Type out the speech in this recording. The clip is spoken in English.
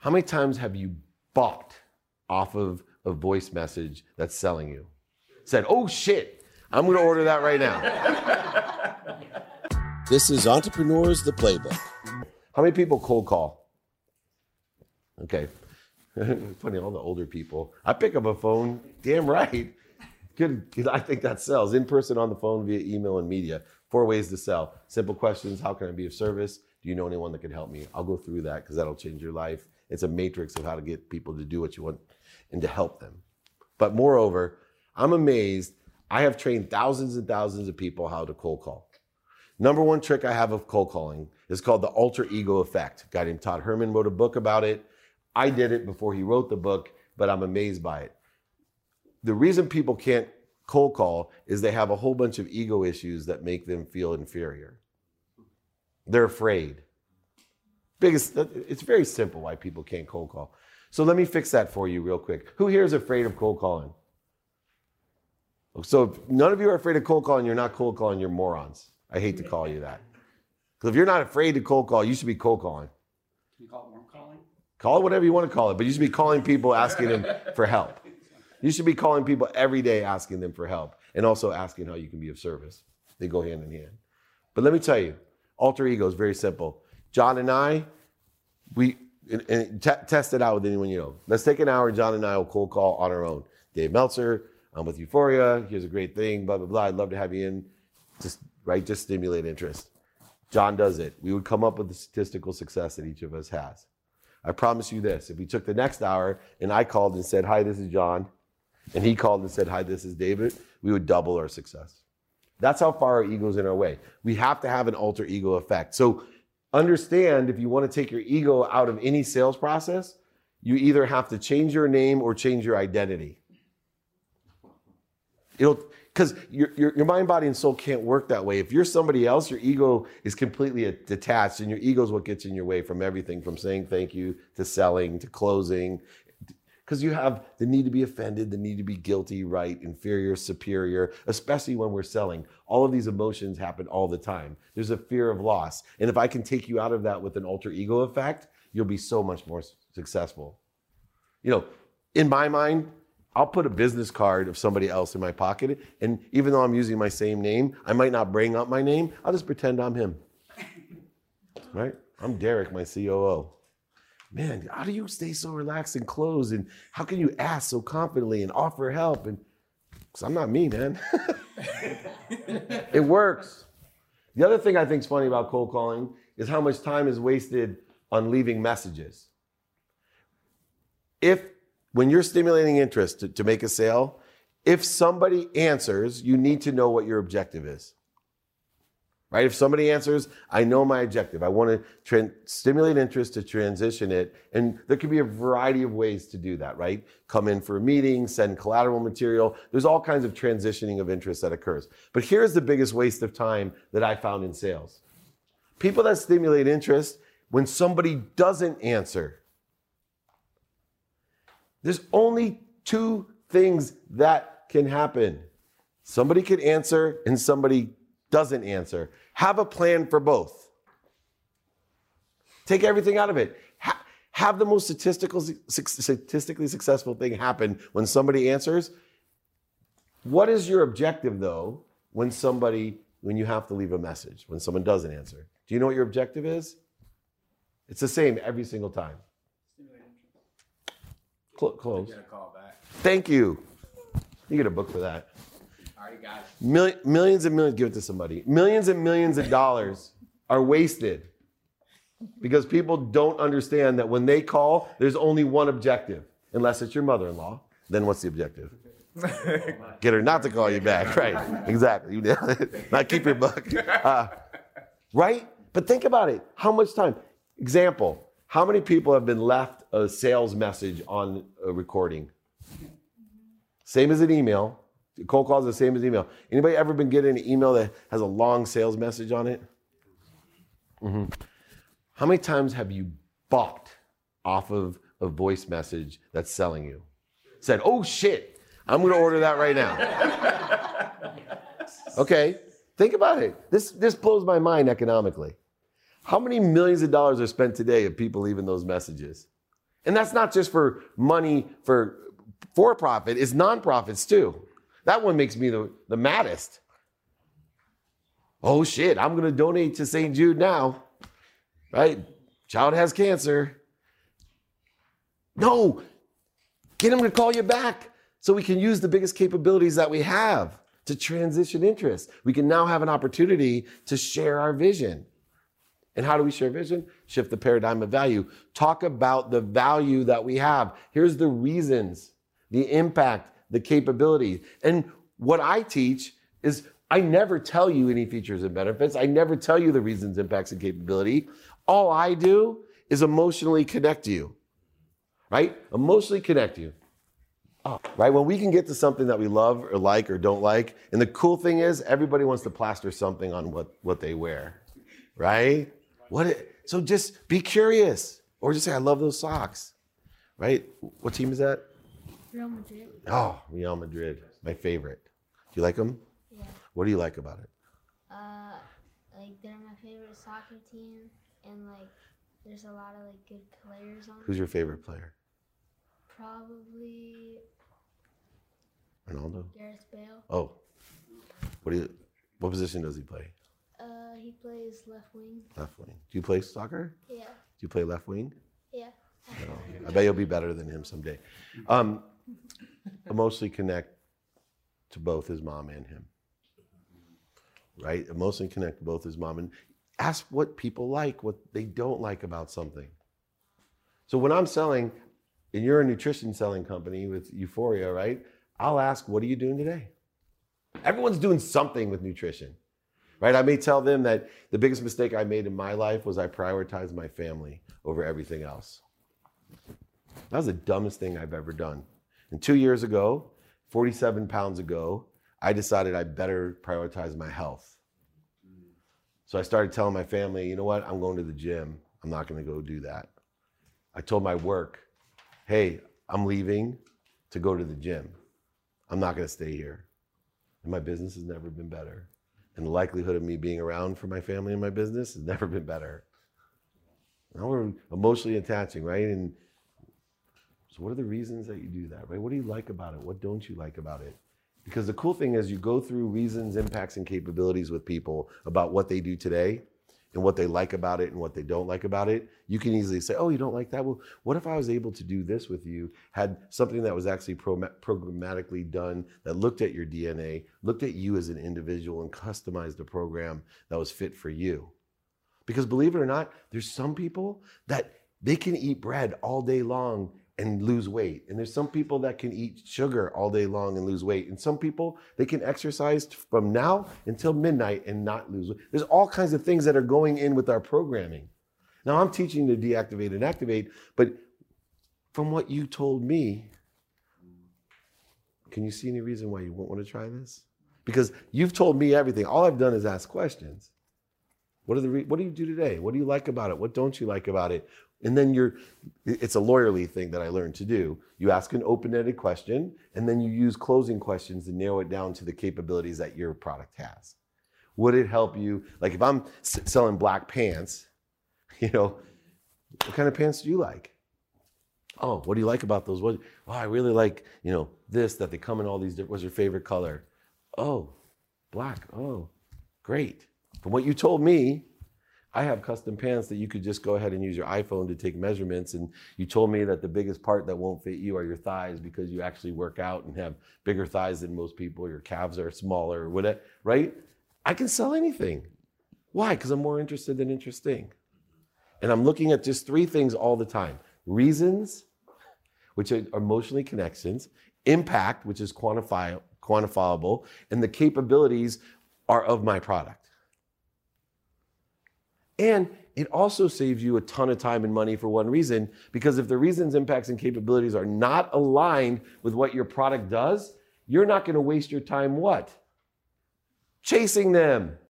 How many times have you bought off of a voice message that's selling you? Said, oh shit, I'm gonna order that right now. This is Entrepreneurs the Playbook. How many people cold call? Okay. Funny, all the older people. I pick up a phone, damn right. Good, I think that sells. In person, on the phone, via email, and media. Four ways to sell. Simple questions How can I be of service? Do you know anyone that can help me? I'll go through that because that'll change your life. It's a matrix of how to get people to do what you want and to help them. But moreover, I'm amazed. I have trained thousands and thousands of people how to cold call. Number one trick I have of cold calling is called the alter ego effect. A guy named Todd Herman wrote a book about it. I did it before he wrote the book, but I'm amazed by it. The reason people can't cold call is they have a whole bunch of ego issues that make them feel inferior. They're afraid. Biggest, uh, it's very simple why people can't cold call. So let me fix that for you real quick. Who here is afraid of cold calling? So if none of you are afraid of cold calling, you're not cold calling, you're morons. I hate to call you that. Because if you're not afraid to cold call, you should be cold calling. Can you call it warm calling? Call it whatever you want to call it, but you should be calling people asking them for help. You should be calling people every day asking them for help and also asking how you can be of service. They go hand in hand. But let me tell you, alter ego is very simple. John and I, we and, and t- test it out with anyone you know. Let's take an hour. John and I will cold call on our own. Dave Meltzer, I'm with Euphoria. Here's a great thing. Blah blah blah. I'd love to have you in. Just right, just stimulate interest. John does it. We would come up with the statistical success that each of us has. I promise you this: if we took the next hour and I called and said, "Hi, this is John," and he called and said, "Hi, this is David," we would double our success. That's how far our ego's in our way. We have to have an alter ego effect. So understand if you want to take your ego out of any sales process, you either have to change your name or change your identity. It'll because your, your, your mind, body, and soul can't work that way. If you're somebody else, your ego is completely detached, and your ego is what gets in your way from everything from saying thank you to selling to closing. Because you have the need to be offended, the need to be guilty, right, inferior, superior, especially when we're selling. All of these emotions happen all the time. There's a fear of loss. And if I can take you out of that with an alter ego effect, you'll be so much more successful. You know, in my mind, I'll put a business card of somebody else in my pocket. And even though I'm using my same name, I might not bring up my name. I'll just pretend I'm him. Right? I'm Derek, my COO. Man, how do you stay so relaxed and closed? And how can you ask so confidently and offer help? And because I'm not me, man. it works. The other thing I think is funny about cold calling is how much time is wasted on leaving messages. If when you're stimulating interest to, to make a sale, if somebody answers, you need to know what your objective is. Right? If somebody answers, I know my objective. I want to tra- stimulate interest to transition it. And there can be a variety of ways to do that, right? Come in for a meeting, send collateral material. There's all kinds of transitioning of interest that occurs. But here's the biggest waste of time that I found in sales people that stimulate interest, when somebody doesn't answer, there's only two things that can happen. Somebody can answer and somebody doesn't answer. Have a plan for both. Take everything out of it. Ha- have the most statistical, statistically successful thing happen when somebody answers. What is your objective though when somebody, when you have to leave a message, when someone doesn't answer? Do you know what your objective is? It's the same every single time. Cl- close. Get a call back. Thank you. You get a book for that. Already got. Mil- millions and millions, give it to somebody. Millions and millions of dollars are wasted because people don't understand that when they call, there's only one objective, unless it's your mother in law. Then what's the objective? Get her not to call you back. Right. Exactly. You. Not keep your book. Uh, right? But think about it. How much time? Example how many people have been left a sales message on a recording? Same as an email. Cold calls the same as email. Anybody ever been getting an email that has a long sales message on it? Mm-hmm. How many times have you bought off of a voice message that's selling you? Said, oh shit, I'm gonna order that right now. okay, think about it. This, this blows my mind economically. How many millions of dollars are spent today of people leaving those messages? And that's not just for money for for profit, it's nonprofits too. That one makes me the, the maddest. Oh shit, I'm gonna donate to St. Jude now. Right? Child has cancer. No, get him to call you back so we can use the biggest capabilities that we have to transition interests. We can now have an opportunity to share our vision. And how do we share vision? Shift the paradigm of value. Talk about the value that we have. Here's the reasons, the impact, the capability. And what I teach is I never tell you any features and benefits. I never tell you the reasons, impacts, and capability. All I do is emotionally connect you, right? Emotionally connect you. Oh, right? When we can get to something that we love or like or don't like, and the cool thing is everybody wants to plaster something on what, what they wear, right? What it, so just be curious or just say, I love those socks, right? What team is that? Real Madrid. Oh, Real Madrid, my favorite. Do you like them? Yeah. What do you like about it? Uh, like they're my favorite soccer team, and like there's a lot of like good players on. Who's your favorite player? Probably Ronaldo? Gareth Bale. Oh, what do you? What position does he play? Uh, he plays left wing. Left wing. Do you play soccer? Yeah. Do you play left wing? Yeah. No. I bet you'll be better than him someday. Um, emotionally connect to both his mom and him. Right? Emotionally connect to both his mom and ask what people like, what they don't like about something. So when I'm selling, and you're a nutrition selling company with Euphoria, right? I'll ask, what are you doing today? Everyone's doing something with nutrition, right? I may tell them that the biggest mistake I made in my life was I prioritized my family over everything else. That was the dumbest thing I've ever done. And two years ago, 47 pounds ago, I decided I better prioritize my health. So I started telling my family, you know what? I'm going to the gym. I'm not going to go do that. I told my work, hey, I'm leaving to go to the gym. I'm not going to stay here. And my business has never been better. And the likelihood of me being around for my family and my business has never been better. Now we're emotionally attaching, right? And so, what are the reasons that you do that, right? What do you like about it? What don't you like about it? Because the cool thing is, you go through reasons, impacts, and capabilities with people about what they do today and what they like about it and what they don't like about it. You can easily say, Oh, you don't like that? Well, what if I was able to do this with you? Had something that was actually pro- programmatically done that looked at your DNA, looked at you as an individual, and customized a program that was fit for you. Because believe it or not, there's some people that they can eat bread all day long and lose weight. And there's some people that can eat sugar all day long and lose weight. And some people, they can exercise from now until midnight and not lose weight. There's all kinds of things that are going in with our programming. Now I'm teaching to deactivate and activate, but from what you told me, can you see any reason why you won't want to try this? Because you've told me everything. All I've done is ask questions. What are the re- what do you do today? What do you like about it? What don't you like about it? And then you're it's a lawyerly thing that I learned to do. You ask an open-ended question and then you use closing questions to narrow it down to the capabilities that your product has. Would it help you like if I'm s- selling black pants, you know, what kind of pants do you like? Oh, what do you like about those? What? Oh, I really like, you know, this that they come in all these different. What's your favorite color? Oh, black. Oh, great. From what you told me, I have custom pants that you could just go ahead and use your iPhone to take measurements. And you told me that the biggest part that won't fit you are your thighs because you actually work out and have bigger thighs than most people. Your calves are smaller whatever, right? I can sell anything. Why? Because I'm more interested than interesting. And I'm looking at just three things all the time reasons, which are emotionally connections, impact, which is quantifiable, and the capabilities are of my product. And it also saves you a ton of time and money for one reason, because if the reasons, impacts, and capabilities are not aligned with what your product does, you're not going to waste your time what? Chasing them.